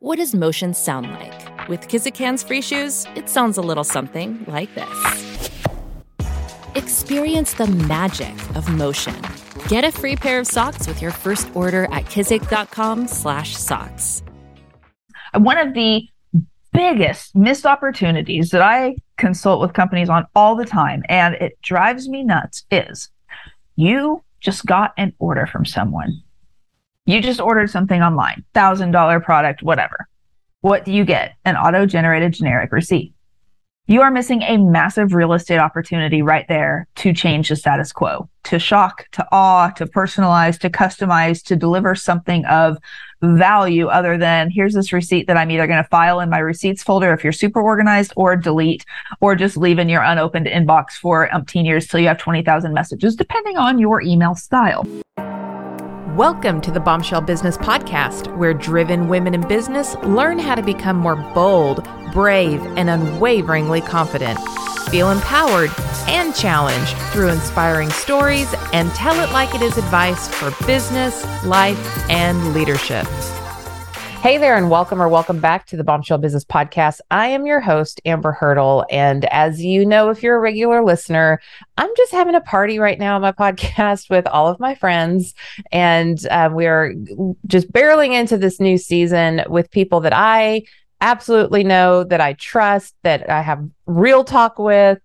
What does motion sound like? With Kizik hands free shoes, it sounds a little something like this. Experience the magic of motion. Get a free pair of socks with your first order at kizik.com/socks. One of the biggest missed opportunities that I consult with companies on all the time, and it drives me nuts, is you just got an order from someone. You just ordered something online, thousand dollar product, whatever. What do you get? An auto generated generic receipt. You are missing a massive real estate opportunity right there to change the status quo, to shock, to awe, to personalize, to customize, to deliver something of value other than here's this receipt that I'm either going to file in my receipts folder if you're super organized or delete or just leave in your unopened inbox for umpteen years till you have 20,000 messages, depending on your email style. Welcome to the Bombshell Business Podcast, where driven women in business learn how to become more bold, brave, and unwaveringly confident. Feel empowered and challenged through inspiring stories and tell it like it is advice for business, life, and leadership. Hey there, and welcome or welcome back to the Bombshell Business Podcast. I am your host, Amber Hurdle. And as you know, if you're a regular listener, I'm just having a party right now on my podcast with all of my friends. And uh, we are just barreling into this new season with people that I absolutely know, that I trust, that I have real talk with.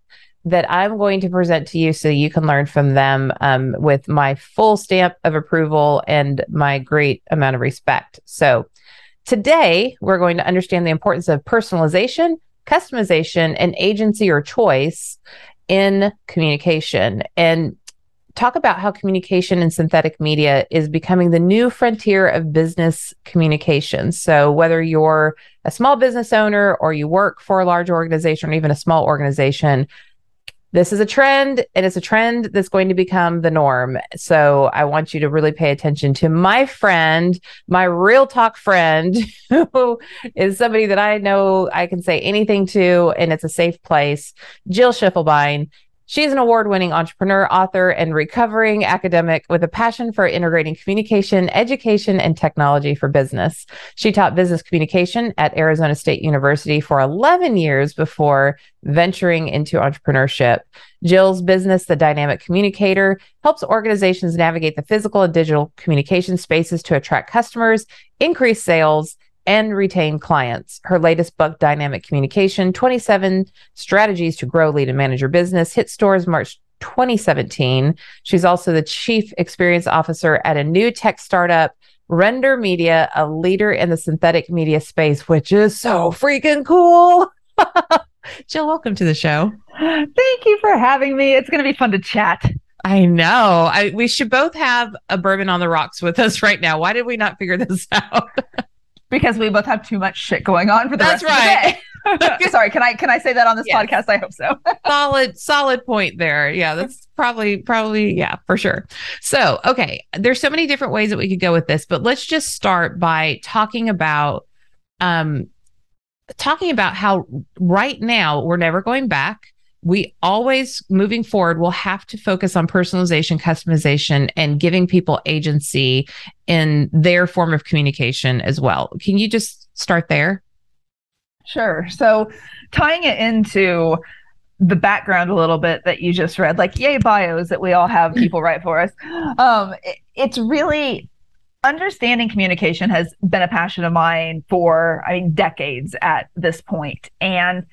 That I'm going to present to you so you can learn from them um, with my full stamp of approval and my great amount of respect. So, Today, we're going to understand the importance of personalization, customization, and agency or choice in communication and talk about how communication in synthetic media is becoming the new frontier of business communication. So, whether you're a small business owner or you work for a large organization or even a small organization, this is a trend and it's a trend that's going to become the norm. So I want you to really pay attention to my friend, my real talk friend, who is somebody that I know I can say anything to and it's a safe place, Jill Schiffelbein. She's an award winning entrepreneur, author, and recovering academic with a passion for integrating communication, education, and technology for business. She taught business communication at Arizona State University for 11 years before venturing into entrepreneurship. Jill's business, The Dynamic Communicator, helps organizations navigate the physical and digital communication spaces to attract customers, increase sales, and retain clients. Her latest book, Dynamic Communication 27 Strategies to Grow, Lead, and Manage Your Business, hit stores March 2017. She's also the Chief Experience Officer at a new tech startup, Render Media, a leader in the synthetic media space, which is so freaking cool. Jill, welcome to the show. Thank you for having me. It's going to be fun to chat. I know. I, we should both have a bourbon on the rocks with us right now. Why did we not figure this out? Because we both have too much shit going on for the That's rest right. of the day. Sorry, can I can I say that on this Yes. podcast? I hope so. solid solid point there yeah that's probably probably yeah for sure so okay there's so many different ways that we could go with this but let's just start by talking about um talking about how right now we're never going back we always moving forward will have to focus on personalization customization and giving people agency in their form of communication as well can you just start there Sure. So tying it into the background a little bit that you just read, like yay bios that we all have people write for us. Um, it- it's really understanding communication has been a passion of mine for I mean decades at this. And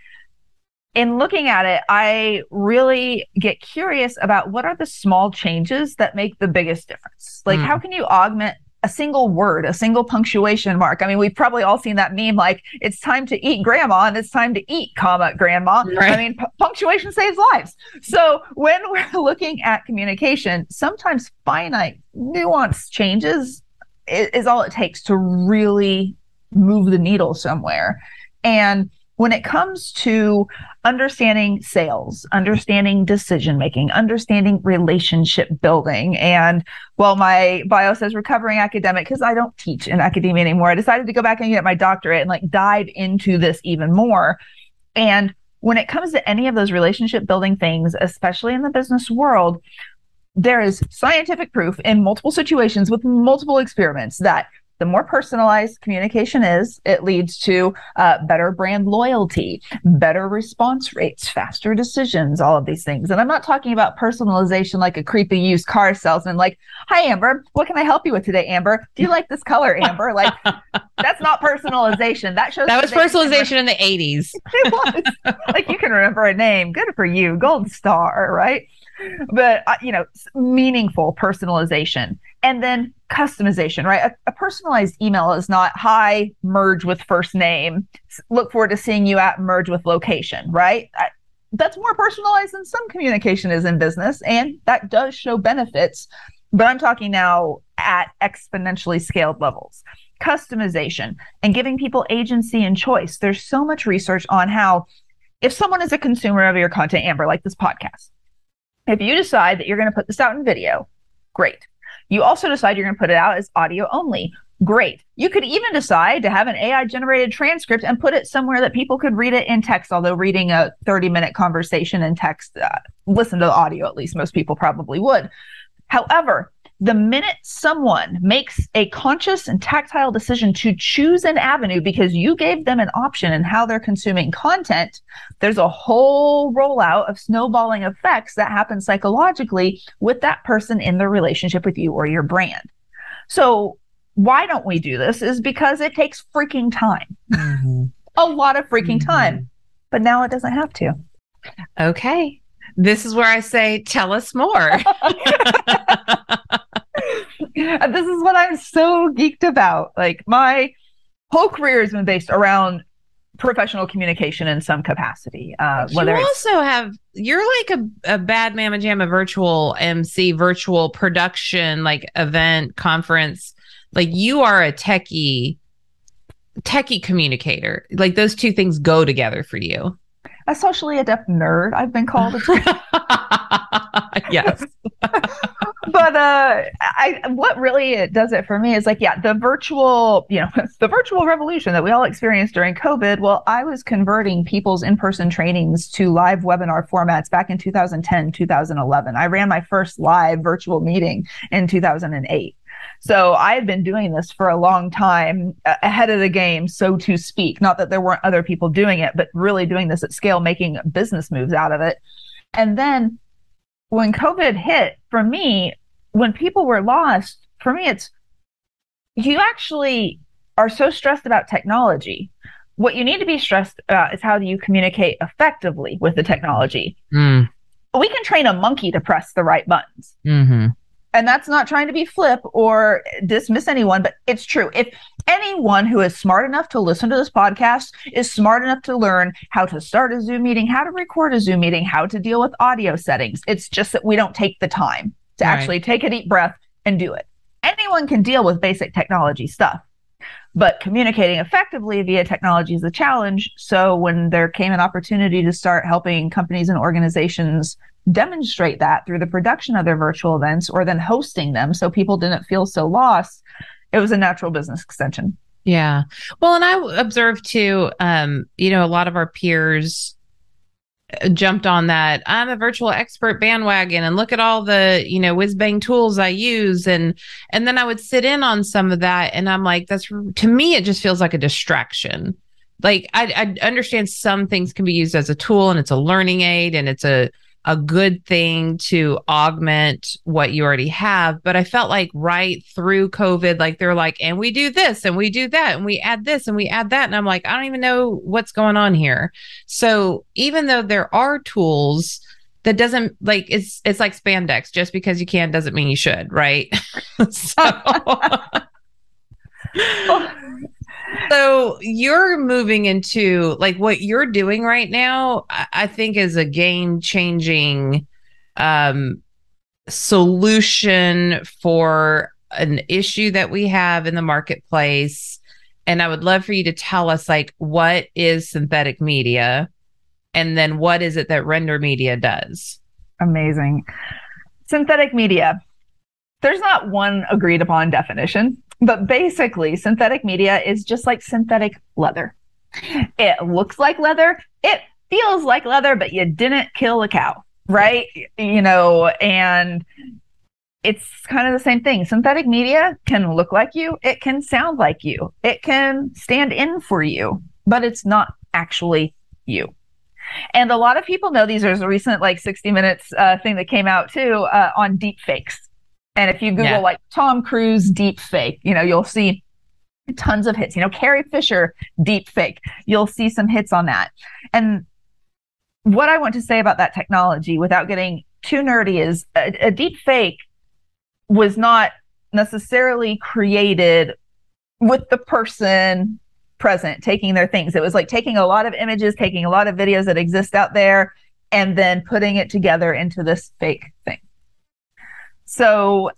in looking at it, I really get curious about what are the small changes that make the biggest difference. Like Mm. how can you augment a single word, a single punctuation mark. I mean, we've probably all seen that meme like it's time to eat grandma and it's time to eat comma grandma. Right. I mean, pu- punctuation saves lives. So when we're looking at communication, sometimes finite nuance changes is, is all it takes to really move the needle somewhere. And when it comes to understanding sales, understanding decision making, understanding relationship building, and well, my bio says recovering academic because I don't teach in academia anymore. I decided to go back and get my doctorate and like dive into this even more. And when it comes to any of those relationship building things, especially in the business world, there is scientific proof in multiple situations with multiple experiments that the more personalized communication is, it leads to uh, better brand loyalty, better response rates, faster decisions, all of these things. And I'm not talking about personalization like a creepy used car salesman, like, hi, Amber, what can I help you with today, Amber? Do you like this color, Amber? Like, that's not personalization. That shows that was personalization in the 80s. it was. like, you can remember a name. Good for you. Gold star, right? but uh, you know meaningful personalization and then customization right? A, a, personalized email is not hi merge with first name. Look forward to seeing you at merge with location right? I, that's more personalized than some communication is in business and that does show benefits but i'm talking now at exponentially scaled levels. Customization and giving people agency and choice. There's so much research on how if someone is a consumer of your content amber like this podcast if you decide that you're going to put this out in video, great. You also decide you're going to put it out as audio only. Great. You could even decide to have an AI generated transcript and put it somewhere that people could read it in text, although reading a 30 minute conversation in text, uh, listen to the audio at least, most people probably would. However, the minute someone makes a conscious and tactile decision to choose an avenue because you gave them an option in how they're consuming content, there's a whole rollout of snowballing effects that happen psychologically with that person in their relationship with you or your brand. So, why don't we do this? Is because it takes freaking time. Mm-hmm. a lot of freaking mm-hmm. time. But now it doesn't have to. Okay. This is where I say, tell us more. this is what I'm so geeked about. Like my whole career has been based around professional communication in some capacity. Uh, you also have you're like a, a bad mama jamma virtual MC, virtual production, like event conference. Like you are a techie techie communicator. Like those two things go together for you. A socially adept nerd, I've been called. yes. but uh I what really does it for me is like, yeah, the virtual, you know, the virtual revolution that we all experienced during COVID. Well, I was converting people's in-person trainings to live webinar formats back in 2010, 2011. I ran my first live virtual meeting in 2008. So I had been doing this for a long time ahead of the game, so to speak. Not that there weren't other people doing it, but really doing this at scale, making business moves out of it. And then when COVID hit, for me, when people were lost, for me, it's you actually are so stressed about technology. What you need to be stressed about is how do you communicate effectively with the technology. Mm. We can train a monkey to press the right buttons. Mm-hmm. And that's not trying to be flip or dismiss anyone, but it's true. If anyone who is smart enough to listen to this podcast is smart enough to learn how to start a Zoom meeting, how to record a Zoom meeting, how to deal with audio settings, it's just that we don't take the time to right. actually take a deep breath and do it. Anyone can deal with basic technology stuff, but communicating effectively via technology is a challenge. So when there came an opportunity to start helping companies and organizations demonstrate that through the production of their virtual events or then hosting them so people didn't feel so lost, it was a natural business extension. Yeah. Well, and I observed too, um, you know, a lot of our peers jumped on that. I'm a virtual expert bandwagon and look at all the you know whiz bang tools i use. And and then i would sit in on some of that and i'm like that's to me it just feels like a distraction. Like I, I understand some things can be used as a tool and it's a learning aid and it's a a good thing to augment what you already have. But I felt like right through COVID, like they're like, and we do this and we do that and we add this and we add that. And I'm like, I don't even know what's going on here. So even though there are tools, that doesn't like it's it's like spandex just because you can doesn't mean you should right so so you're moving into like what you're doing right now i think is a game changing um solution for an issue that we have in the marketplace. And i would love for you to tell us like what is synthetic media? And then what is it that render media does? Amazing. Synthetic media. There's not one agreed upon definition but basically, synthetic media is just like synthetic leather. It looks like leather, it feels like leather, but you didn't kill a cow, right? You know, and it's kind of the same thing. Synthetic media can look like you, it can sound like you, it can stand in for you, but it's not actually you. And a lot of people know these. There's a recent like 60 Minutes uh, thing that came out too uh, on deep fakes. And if you Google yeah. like Tom Cruise deep fake, you know, you'll see tons of hits. You know, Carrie Fisher deep fake, you'll see some hits on that. And what I want to say about that technology without getting too nerdy is a, a deep fake was not necessarily created with the person present taking their things. It was like taking a lot of images, taking a lot of videos that exist out there, and then putting it together into this fake thing. So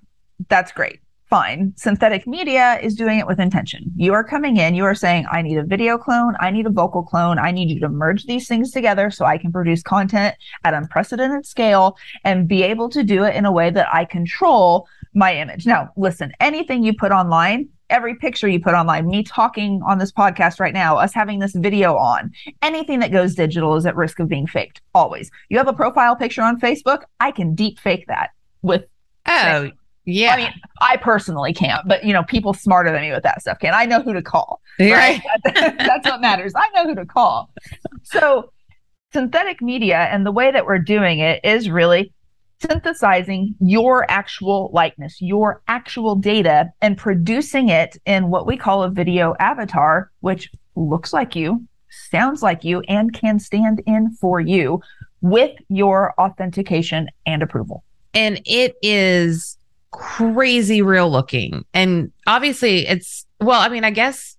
that's great. Fine. Synthetic media is doing it with intention. You are coming in, you are saying, I need a video clone, I need a vocal clone, I need you to merge these things together so I can produce content at unprecedented scale and be able to do it in a way that I control my image. Now, listen, anything you put online, every picture you put online, me talking on this podcast right now, us having this video on, anything that goes digital is at risk of being faked. Always. You have a profile picture on Facebook, I can deep fake that with. Oh, yeah. I mean, I personally can't, but you know, people smarter than me with that stuff can. I know who to call. Right. right? That's what matters. I know who to call. So, synthetic media and the way that we're doing it is really synthesizing your actual likeness, your actual data, and producing it in what we call a video avatar, which looks like you, sounds like you, and can stand in for you with your authentication and approval. And it is crazy real looking. And obviously, it's, well, I mean, I guess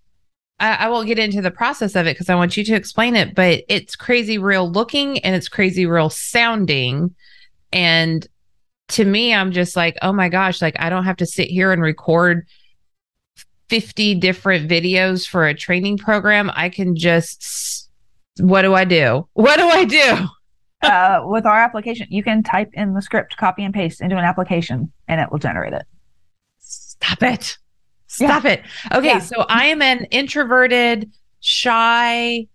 I, I won't get into the process of it because I want you to explain it, but it's crazy real looking and it's crazy real sounding and to me, I'm just like, oh my gosh, like I don't have to sit here and record 50 different videos for a training program. I can just, what do I do? What do I do? Uh, with our application, you can type in the script, copy and paste into an application, and it will generate it. Stop it. Stop yeah. it. Okay. Yeah. So I am an introverted, shy,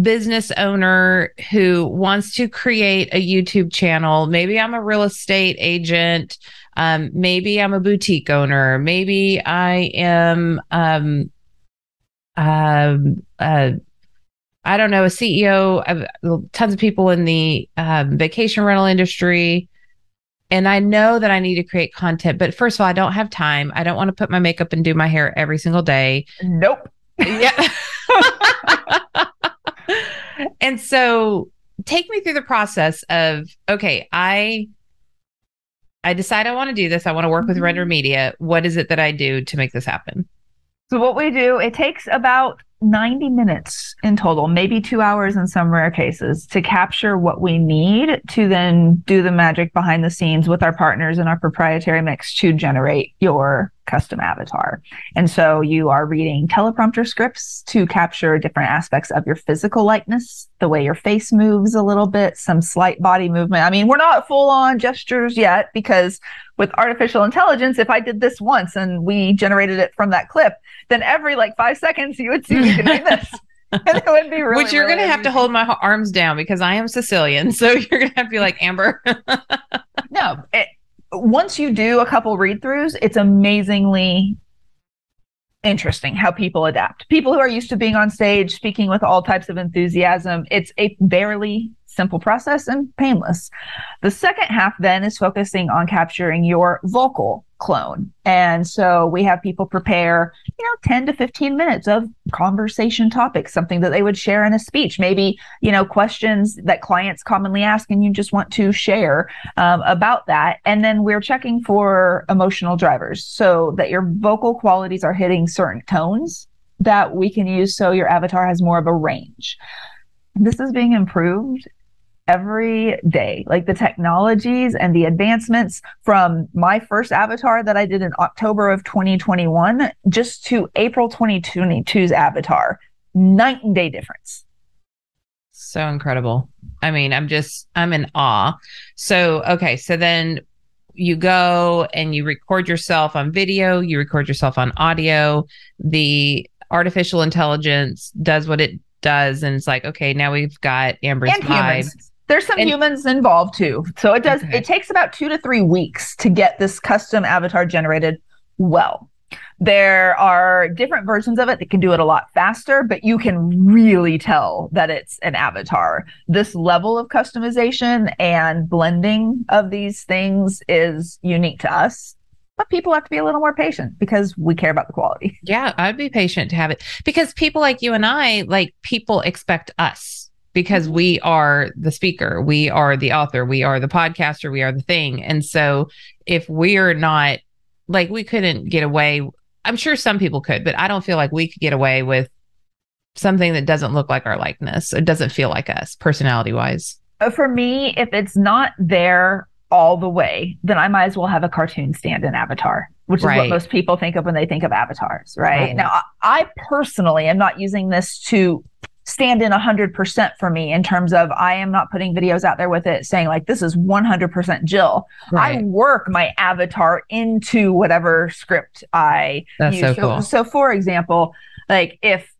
business owner who wants to create a YouTube channel. Maybe I'm a real estate agent. Um, maybe I'm a boutique owner. Maybe I am, um, um, uh, I don't know, a CEO of tons of people in the um, vacation rental industry. And I know that I need to create content, but first of all, I don't have time. I don't want to put my makeup and do my hair every single day. Nope. Yeah. and so take me through the process of okay, I I decide I want to do this. I want to work with Render mm-hmm. Media. What is it that I do to make this happen? So what we do, it takes about 90 minutes in total, maybe two hours in some rare cases, to capture what we need to then do the magic behind the scenes with our partners in our proprietary mix to generate your custom avatar. And so you are reading teleprompter scripts to capture different aspects of your physical likeness, the way your face moves a little bit, some slight body movement. I mean, we're not full on gestures yet because with artificial intelligence, if I did this once and we generated it from that clip, then every like five seconds you would see me doing this. and it would be really, Which you're really going to have to hold my arms down because I am Sicilian. So you're going to have to be like, Amber. no, it, once you do a couple read throughs, it's amazingly interesting how people adapt. People who are used to being on stage, speaking with all types of enthusiasm, it's a barely simple process and painless. The second half then is focusing on capturing your vocal clone. And so we have people prepare, you know, 10 to 15 minutes of conversation topics, something that they would share in a speech, maybe, you know, questions that clients commonly ask and you just want to share um, about that. And then we're checking for emotional drivers so that your vocal qualities are hitting certain tones that we can use so your avatar has more of a range. This is being improved every day. Like the technologies and the advancements from my first avatar that I did in October of 2021 just to April 2022's avatar, night and day difference. So incredible. I mean, I'm just, I'm in awe. So, okay. So then you go and you record yourself on video, you record yourself on audio. The artificial intelligence does what it does. And it's like, okay, now we've got Amber's and vibe. Humans There's some And- humans involved too. So it does, Okay. it takes about two to three weeks to get this custom avatar generated well. There are different versions of it that can do it a lot faster, but you can really tell that it's an avatar. This level of customization and blending of these things is unique to us, but people have to be a little more patient because we care about the quality. Yeah, I'd be patient to have it because people like you and I, like people expect us because we are the speaker, we are the author, we are the podcaster, we are the thing. And so if we're not like we couldn't get away, I'm sure some people could, but I don't feel like we could get away with something that doesn't look like our likeness. It doesn't feel like us personality wise. Uh, For me, if it's not there all the way, then I might as well have a cartoon stand in Avatar, which is Right. what most people think of when they think of avatars, right? Right. Now, I, I personally am not using this to stand in 100% for me in terms of I am not putting videos out there with it saying like this is 100% Jill. I work my avatar into whatever script I That's so use. cool. So, for example, like if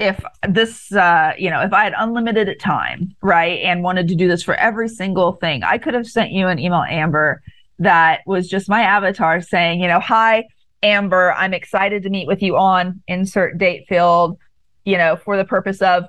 if this uh you know if i had unlimited time right and wanted to do this for every single thing i could have sent you an email amber that was just my avatar saying you know hi amber i'm excited to meet with you on insert date field you know for the purpose of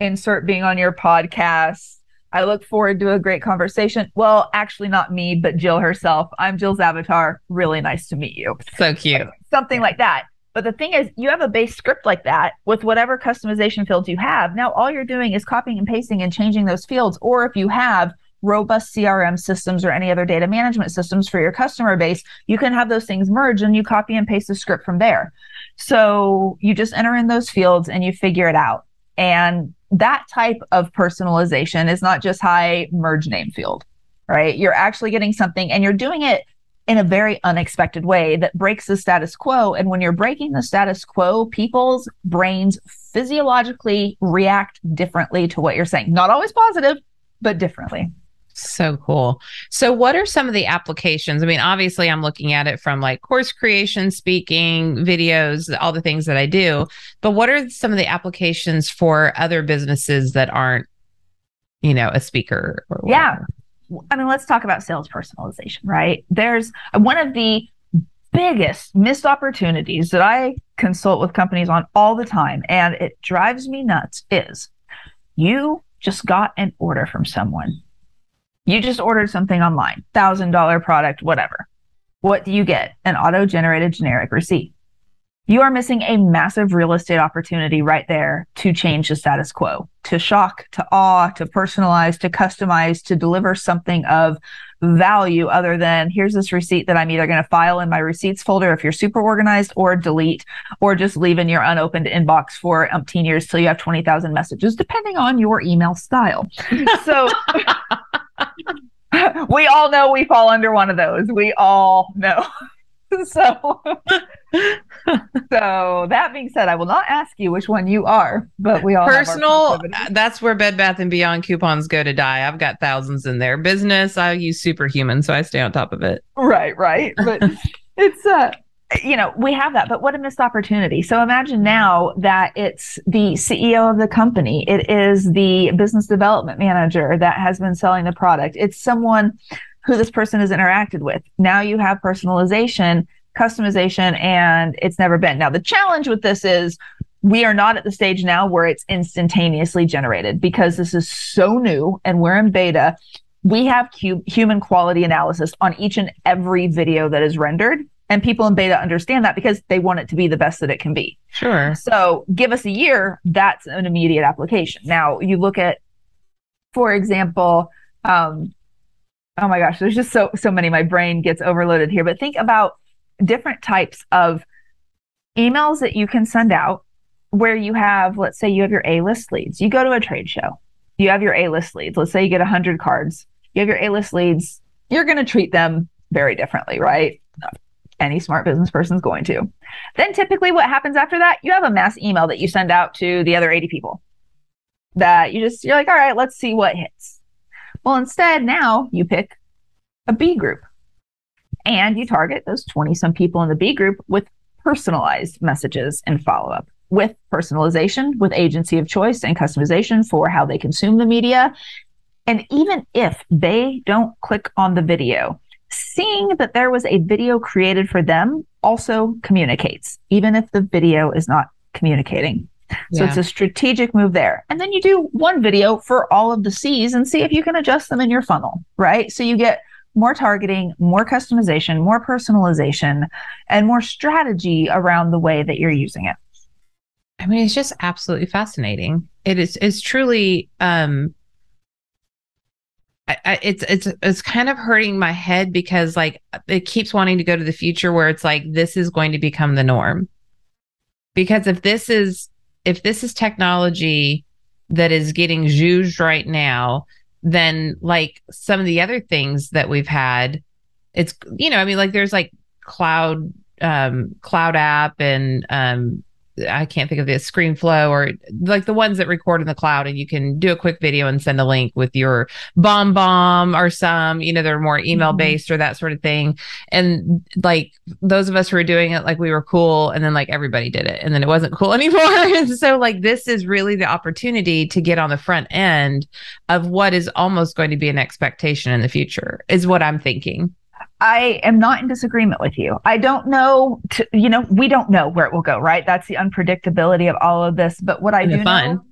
insert being on your podcast i look forward to a great conversation well actually not me but jill herself i'm jill's avatar really nice to meet you So cute. something like that. But the thing is, you have a base script like that with whatever customization fields you have. Now, all you're doing is copying and pasting and changing those fields. Or if you have robust CRM systems or any other data management systems for your customer base, you can have those things merge and you copy and paste the script from there. So you just enter in those fields and you figure it out. And that type of personalization is not just high merge name field, right? You're actually getting something and you're doing it in a very unexpected way that breaks the status quo. And when you're breaking the status quo, people's brains physiologically react differently to what you're saying. Not always positive, but differently. So cool. So, what are some of the applications? I mean, obviously, I'm looking at it from like course creation, speaking, videos, all the things that I do. But what are some of the applications for other businesses that aren't, you know, a speaker? Or Yeah. I mean, let's talk about sales personalization, right? There's one of the biggest missed opportunities that I consult with companies on all the time, and it drives me nuts is you just got an order from someone. You just ordered something online, thousand dollar product, whatever. What do you get? An auto generated generic receipt. You are missing a massive real estate opportunity right there to change the status quo, to shock, to awe, to personalize, to customize, to deliver something of value other than here's this receipt that I'm either going to file in my receipts folder if you're super organized or delete or just leave in your unopened inbox for umpteen years till you have 20,000 messages, depending on your email style. So we all know we fall under one of those. We all know. so so that being said, I will not ask you which one you are, but we all Personal, that's where Bed Bath and Beyond coupons go to die. I've got thousands in there. Business, I use Superhuman, so I stay on top of it. right right but it's uh you know we have that but what a missed opportunity. So imagine now that it's the ceo of the company. It is the business development manager that has been selling the product. It's someone who this person has interacted with. Now you have personalization customization and it's never been. Now the challenge with this is we are not at the stage now where it's instantaneously generated because this is so new and we're in beta. We have human quality analysis on each and every video that is rendered. And people in beta understand that because they want it to be the best that it can be. Sure. So give us a year, that's an immediate application. Now you look at, for example, um, oh my gosh, there's just so so many. My brain gets overloaded here. But think about different types of emails that you can send out where you have, let's say you have your A-list leads. You go to a trade show. You have your A-list leads. Let's say you get 100 cards. You have your A-list leads. You're going to treat them very differently, right? Any smart business person's going to. Then typically what happens after that, you have a mass email that you send out to the other 80 people. That you just you're like, "All right, let's see what hits." Well, instead now you pick a B group. And you target those 20 some people in the B group with personalized messages and follow up with personalization, with agency of choice and customization for how they consume the media. And even if they don't click on the video, seeing that there was a video created for them also communicates, even if the video is not communicating. So Yeah. it's a strategic move there. And then you do one video for all of the C's and see if you can adjust them in your funnel, right? So you get more targeting, more customization, more personalization, and more strategy around the way that you're using it. I mean, it's just absolutely fascinating. It is it's truly um I, it's it's it's kind of hurting my head because like it keeps wanting to go to the future where it's like this is going to become the norm. Because if this is if this is technology that is getting zhuzhed right now, then like some of the other things that we've had, it's you know, I mean, like there's like cloud um CloudApp and um I can't think of the ScreenFlow or like the ones that record in the cloud and you can do a quick video and send a link with your BombBomb or some, you know, they're more email mm-hmm. based or that sort of thing. And like those of us who were doing it, like we were cool and then like everybody did it and then it wasn't cool anymore. and so like this is really the opportunity to get on the front end of what is almost going to be an expectation in the future is what I'm thinking. I am not in disagreement with you. I don't know, to, you know, we don't know where it will go, right? That's the unpredictability of all of this. But what I And do fun. know,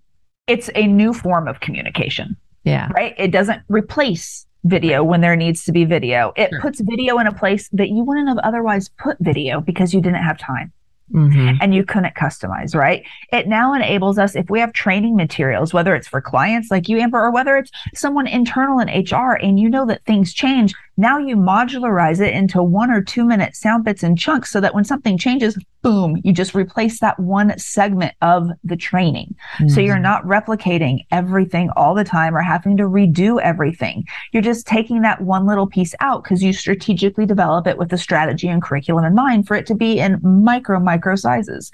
it's a new form of communication, Yeah. right? It doesn't replace video when there needs to be video. It Sure. puts video in a place that you wouldn't have otherwise put video because you didn't have time Mm-hmm. and you couldn't customize, right? It now enables us, if we have training materials, whether it's for clients like you, Amber, or whether it's someone internal in HR and you know that things change, now you modularize it into one or two minute sound bits and chunks so that when something changes, boom, you just replace that one segment of the training. So you're mm-hmm. not replicating everything all the time or having to redo everything. You're just taking that one little piece out because you strategically develop it with the strategy and curriculum in mind for it to be in micro, micro sizes.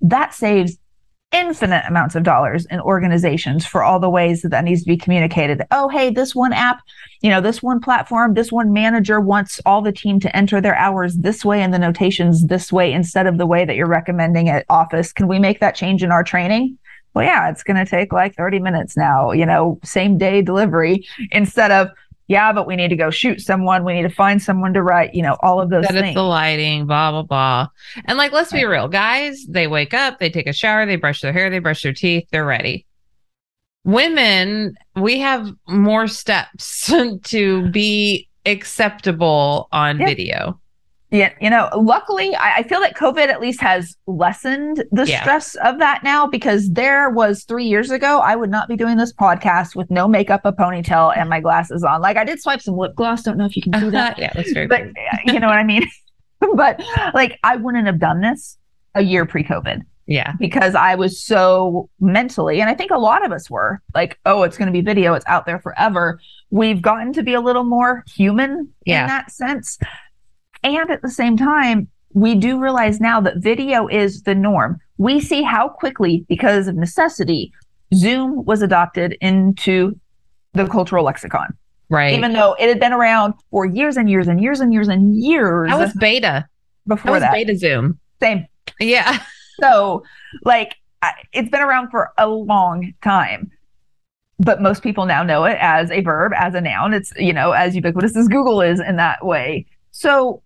That saves infinite amounts of dollars in organizations for all the ways that that needs to be communicated. Oh, hey, this one app, you know, this one platform, this one manager wants all the team to enter their hours this way and the notations this way instead of the way that you're recommending at office. Can we make that change in our training? Well, yeah, it's going to take like 30 minutes now, you know, same day delivery instead of, yeah, but we need to go shoot someone. We need to find someone to write, you know, all of those that it's things. the lighting, blah blah blah. And like, let's be real, guys. They wake up, they take a shower, they brush their hair, they brush their teeth, they're ready. Women, we have more steps to be acceptable on Yeah. video. Yeah, you know, luckily, I, I feel that COVID at least has lessened the Yeah. stress of that now because there was three years ago, I would not be doing this podcast with no makeup, a ponytail, and my glasses on. Like I did swipe some lip gloss. Don't know if you can do that, yeah, that's very but uh, you know what I mean. but like I wouldn't have done this a year pre-COVID Yeah. because I was so mentally, and I think a lot of us were like, oh, it's going to be video, it's out there forever. We've gotten to be a little more human Yeah. in that sense. And at the same time, we do realize now that video is the norm. We see how quickly, because of necessity, Zoom was adopted into the cultural lexicon, Right. even though it had been around for years and years and years and years and years that was beta. That before was that. beta Zoom. Same. Yeah. So, like, it's been around for a long time. But most people now know it as a verb, as a noun. It's, you know, as ubiquitous as Google is in that way. So,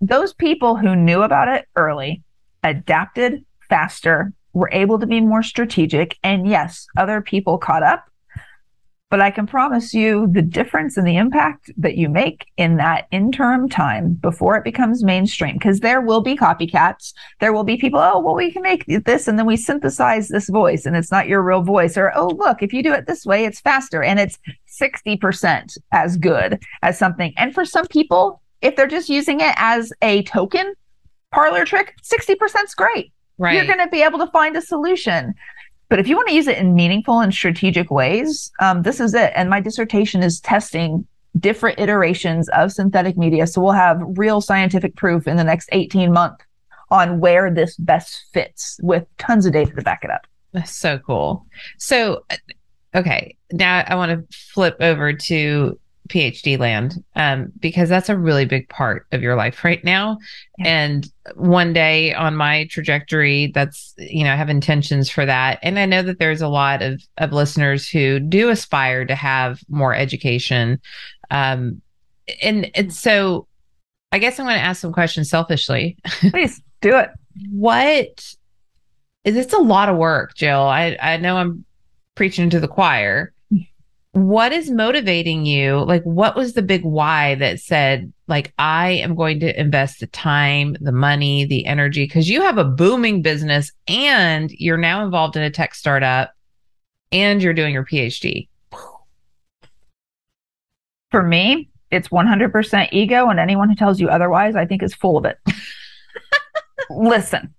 those people who knew about it early adapted faster, were able to be more strategic. And yes, other people caught up. But I can promise you the difference in the impact that you make in that interim time before it becomes mainstream, because there will be copycats. There will be people, oh, well, we can make this and then we synthesize this voice and it's not your real voice. Or, oh, look, if you do it this way, it's faster and it's 60% as good as something. And for some people, if they're just using it as a token parlor trick, 60% is great Right. you're going to be able to find a solution. But if you want to use it in meaningful and strategic ways, um, this is it. And my dissertation is testing different iterations of synthetic media. So we'll have real scientific proof in the next 18 months on where this best fits with tons of data to back it up. That's so cool. So, uh, okay, now I want to flip over to PhD land um, because that's a really big part of your life right now. Yeah. And one day on my trajectory, that's, you know, I have intentions for that. And I know that there's a lot of, of listeners who do aspire to have more education. Um, and, and so I guess I'm going to ask some questions selfishly. Please do it. what is it's a lot of work, Jill. I, I know I'm preaching to the choir what is motivating you? Like, what was the big why that said, like, I am going to invest the time, the money, the energy? Because you have a booming business and you're now involved in a tech startup and you're doing your PhD. For me, it's 100% ego, and anyone who tells you otherwise, I think is full of it. Listen,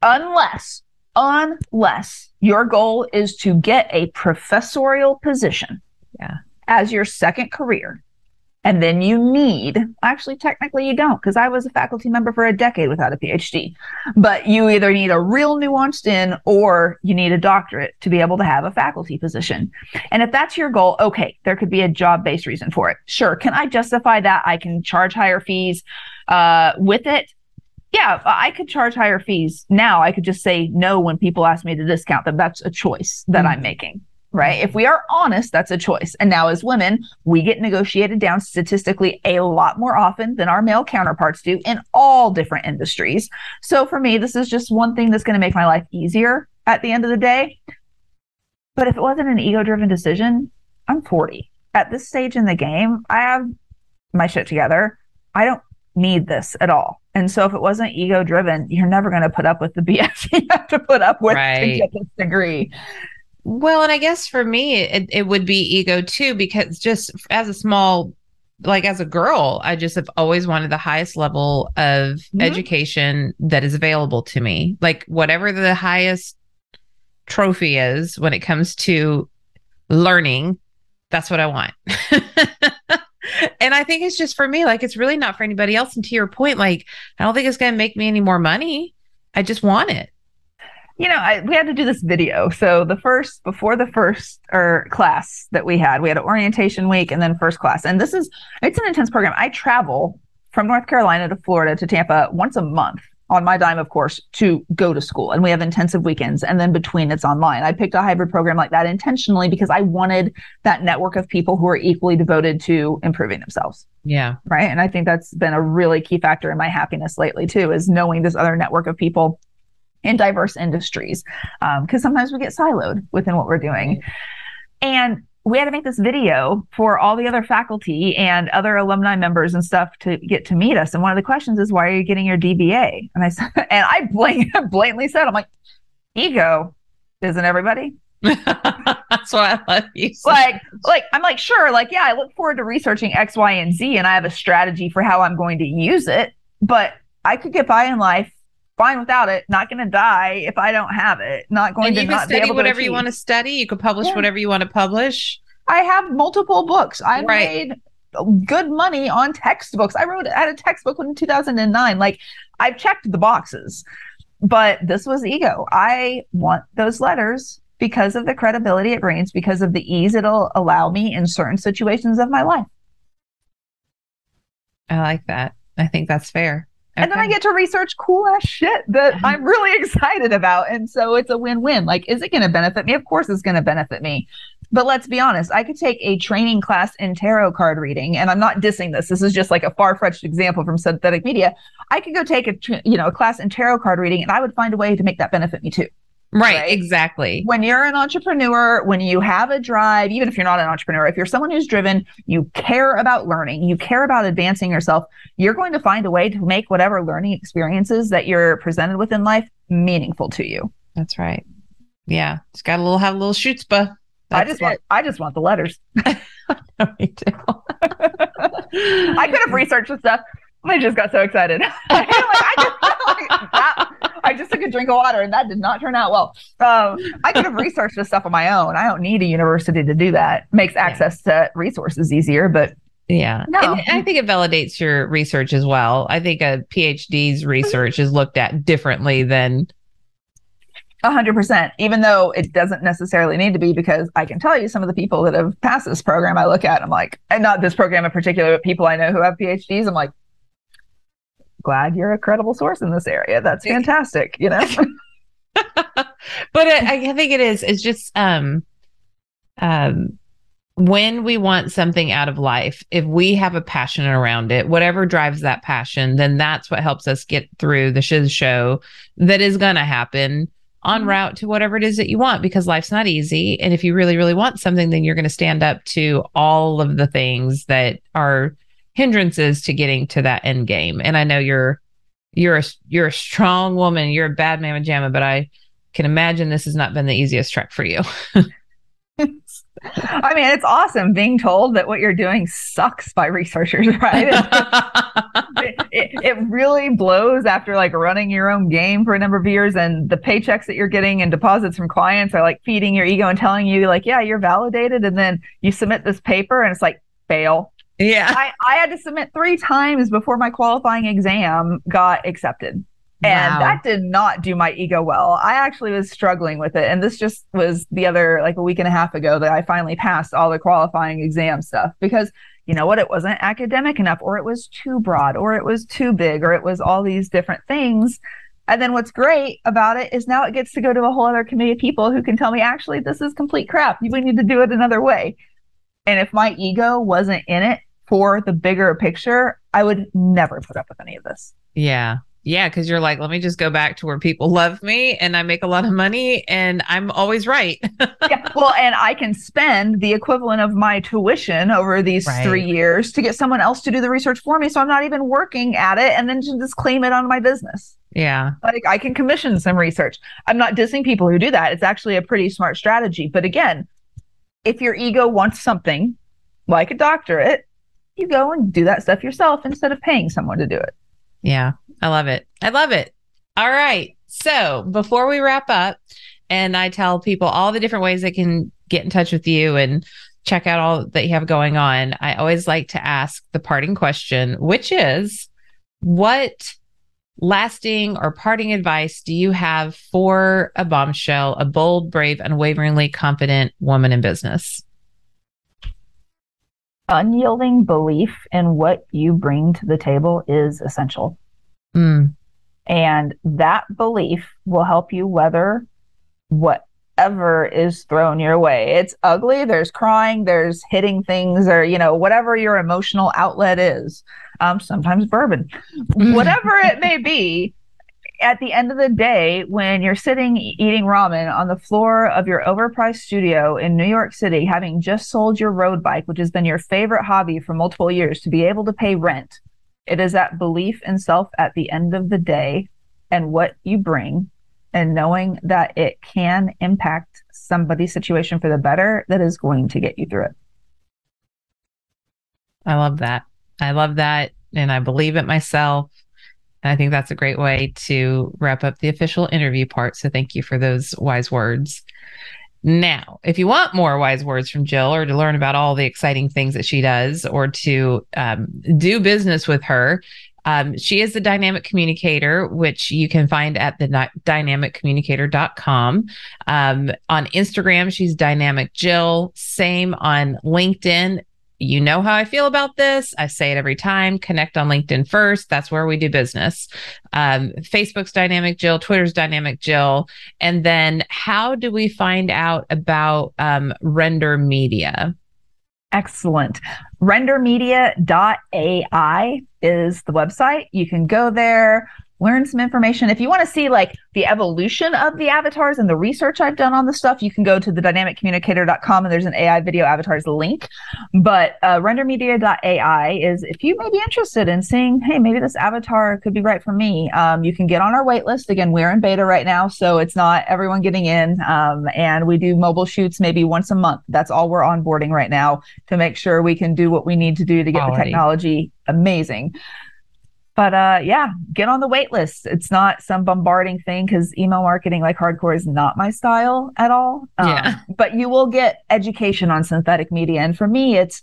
unless unless your goal is to get a professorial position yeah. as your second career. And then you need, actually, technically, you don't, because I was a faculty member for a decade without a PhD. But you either need a real nuanced in or you need a doctorate to be able to have a faculty position. And if that's your goal, okay, there could be a job based reason for it. Sure. Can I justify that? I can charge higher fees uh, with it yeah, I could charge higher fees now. I could just say no when people ask me to discount them. That's a choice that mm-hmm. I'm making, right? If we are honest, that's a choice. And now, as women, we get negotiated down statistically a lot more often than our male counterparts do in all different industries. So for me, this is just one thing that's going to make my life easier at the end of the day. But if it wasn't an ego driven decision, I'm 40. At this stage in the game, I have my shit together. I don't need this at all. And so if it wasn't ego driven, you're never going to put up with the BS you have to put up with right. to get this degree. Well, and I guess for me, it, it would be ego too, because just as a small, like as a girl, I just have always wanted the highest level of mm-hmm. education that is available to me. Like whatever the highest trophy is when it comes to learning, that's what I want. and I think it's just for me, like it's really not for anybody else. And to your point, like I don't think it's going to make me any more money. I just want it. You know, I, we had to do this video. So the first, before the first or class that we had, we had an orientation week and then first class. And this is, it's an intense program. I travel from North Carolina to Florida to Tampa once a month on my dime, of course, to go to school. And we have intensive weekends. And then between it's online. I picked a hybrid program like that intentionally because I wanted that network of people who are equally devoted to improving themselves. Yeah. Right. And I think that's been a really key factor in my happiness lately, too, is knowing this other network of people in diverse industries. Because um, sometimes we get siloed within what we're doing. And we had to make this video for all the other faculty and other alumni members and stuff to get to meet us. And one of the questions is, why are you getting your DBA? And I said, and I blatantly said, I'm like, ego, isn't everybody? That's why I love you. So like, like I'm like, sure, like, yeah, I look forward to researching X, Y, and Z, and I have a strategy for how I'm going to use it. But I could get by in life fine without it. Not going to die if I don't have it. Not going and to you can study whatever you want to study. You can publish yeah. whatever you want to publish. I have multiple books. I right. made good money on textbooks. I wrote at a textbook in 2009. Like I've checked the boxes, but this was ego. I want those letters because of the credibility it brings, because of the ease it'll allow me in certain situations of my life. I like that. I think that's fair. Okay. And then I get to research cool ass shit that I'm really excited about. And so it's a win win. Like, is it going to benefit me? Of course, it's going to benefit me. But let's be honest, I could take a training class in tarot card reading, and I'm not dissing this. This is just like a far fetched example from synthetic media. I could go take a you know a class in tarot card reading, and I would find a way to make that benefit me too. Right, right, exactly. When you're an entrepreneur, when you have a drive, even if you're not an entrepreneur, if you're someone who's driven, you care about learning, you care about advancing yourself, you're going to find a way to make whatever learning experiences that you're presented with in life meaningful to you. That's right. Yeah. It's got a little have a little chutzpah. I just it. want I just want the letters. Me too. I could have researched the stuff. I just got so excited. like, I, just, like, that, I just took a drink of water and that did not turn out well. Um, I could have researched this stuff on my own. I don't need a university to do that. Makes access yeah. to resources easier, but yeah. No. And I think it validates your research as well. I think a PhD's research is looked at differently than A hundred percent, even though it doesn't necessarily need to be, because I can tell you some of the people that have passed this program, I look at, I'm like, and not this program in particular, but people I know who have PhDs, I'm like, glad you're a credible source in this area. That's fantastic, you know? but it, I think it is, it's just, um, um, when we want something out of life, if we have a passion around it, whatever drives that passion, then that's what helps us get through the shiz show that is going to happen on mm-hmm. route to whatever it is that you want because life's not easy. And if you really, really want something, then you're going to stand up to all of the things that are hindrances to getting to that end game. And I know you're you're a you're a strong woman, you're a bad mama jamma, but I can imagine this has not been the easiest trek for you. I mean, it's awesome being told that what you're doing sucks by researchers, right? it, it, it, really blows after like running your own game for a number of years and the paychecks that you're getting and deposits from clients are like feeding your ego and telling you like, yeah, you're validated. And then you submit this paper and it's like, fail. Yeah. I, I had to submit three times before my qualifying exam got accepted. And wow. that did not do my ego well. I actually was struggling with it. And this just was the other, like a week and a half ago, that I finally passed all the qualifying exam stuff because you know what? It wasn't academic enough, or it was too broad, or it was too big, or it was all these different things. And then what's great about it is now it gets to go to a whole other committee of people who can tell me, actually, this is complete crap. We need to do it another way. And if my ego wasn't in it for the bigger picture, I would never put up with any of this. Yeah. Yeah, because you're like, let me just go back to where people love me and I make a lot of money and I'm always right. yeah. Well, and I can spend the equivalent of my tuition over these right. three years to get someone else to do the research for me. So I'm not even working at it and then just claim it on my business. Yeah. Like I can commission some research. I'm not dissing people who do that. It's actually a pretty smart strategy. But again, if your ego wants something like a doctorate, you go and do that stuff yourself instead of paying someone to do it. Yeah, I love it. I love it. All right. So before we wrap up, and I tell people all the different ways they can get in touch with you and check out all that you have going on, I always like to ask the parting question, which is what lasting or parting advice do you have for a bombshell, a bold, brave, unwaveringly confident woman in business? Unyielding belief in what you bring to the table is essential. Mm. And that belief will help you weather whatever is thrown your way. It's ugly, there's crying, there's hitting things, or, you know, whatever your emotional outlet is. Um, sometimes bourbon, whatever it may be at the end of the day, when you're sitting eating ramen on the floor of your overpriced studio in New York City, having just sold your road bike, which has been your favorite hobby for multiple years, to be able to pay rent, it is that belief in self at the end of the day and what you bring, and knowing that it can impact somebody's situation for the better that is going to get you through it. I love that. I love that. And I believe it myself. And I think that's a great way to wrap up the official interview part. So thank you for those wise words. Now, if you want more wise words from Jill or to learn about all the exciting things that she does or to um, do business with her, um, she is the dynamic communicator, which you can find at the dynamiccommunicator.com. Um, on Instagram, she's dynamic Jill. Same on LinkedIn you know how I feel about this. I say it every time. Connect on LinkedIn first. That's where we do business. Um, Facebook's Dynamic Jill, Twitter's Dynamic Jill. And then how do we find out about um, Render Media? Excellent. Rendermedia.ai is the website. You can go there, learn some information. If you want to see like the evolution of the avatars and the research I've done on the stuff, you can go to the dynamiccommunicator.com and there's an AI video avatars link. But uh, rendermedia.ai is if you may be interested in seeing, hey, maybe this avatar could be right for me. Um, you can get on our wait list. Again, we're in beta right now, so it's not everyone getting in. Um, and we do mobile shoots maybe once a month. That's all we're onboarding right now to make sure we can do what we need to do to get Alrighty. the technology amazing but uh, yeah, get on the wait list. It's not some bombarding thing because email marketing like hardcore is not my style at all. Um, yeah. But you will get education on synthetic media. And for me, it's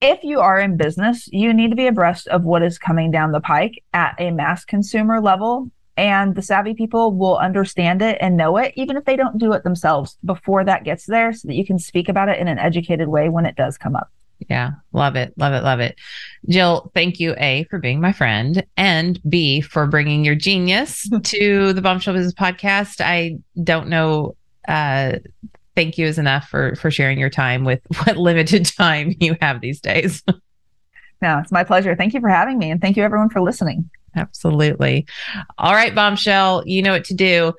if you are in business, you need to be abreast of what is coming down the pike at a mass consumer level and the savvy people will understand it and know it, even if they don't do it themselves before that gets there, so that you can speak about it in an educated way when it does come up. Yeah, love it, love it, love it. Jill, thank you, A, for being my friend, and B, for bringing your genius to the Bombshell Business Podcast. I don't know. Uh, thank you is enough for for sharing your time with what limited time you have these days. no, it's my pleasure. Thank you for having me, and thank you everyone for listening. Absolutely. All right, Bombshell, you know what to do.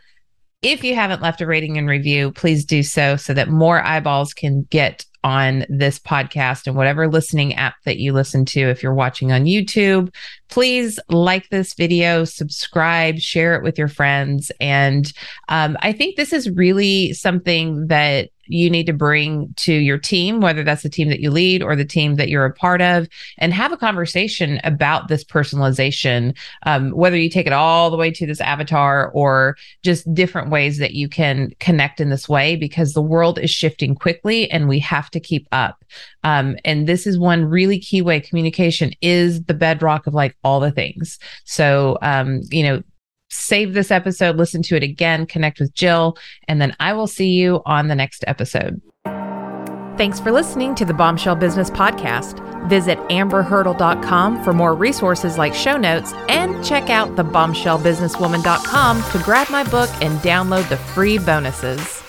If you haven't left a rating and review, please do so so that more eyeballs can get on this podcast and whatever listening app that you listen to. If you're watching on YouTube, please like this video, subscribe, share it with your friends. And um, I think this is really something that you need to bring to your team, whether that's the team that you lead or the team that you're a part of, and have a conversation about this personalization, um, whether you take it all the way to this avatar or just different ways that you can connect in this way, because the world is shifting quickly and we have to keep up. Um, and this is one really key way communication is the bedrock of like all the things. So, um, you know, save this episode, listen to it again, connect with Jill, and then I will see you on the next episode. Thanks for listening to the Bombshell Business Podcast. Visit amberhurdle.com for more resources like show notes and check out the bombshellbusinesswoman.com to grab my book and download the free bonuses.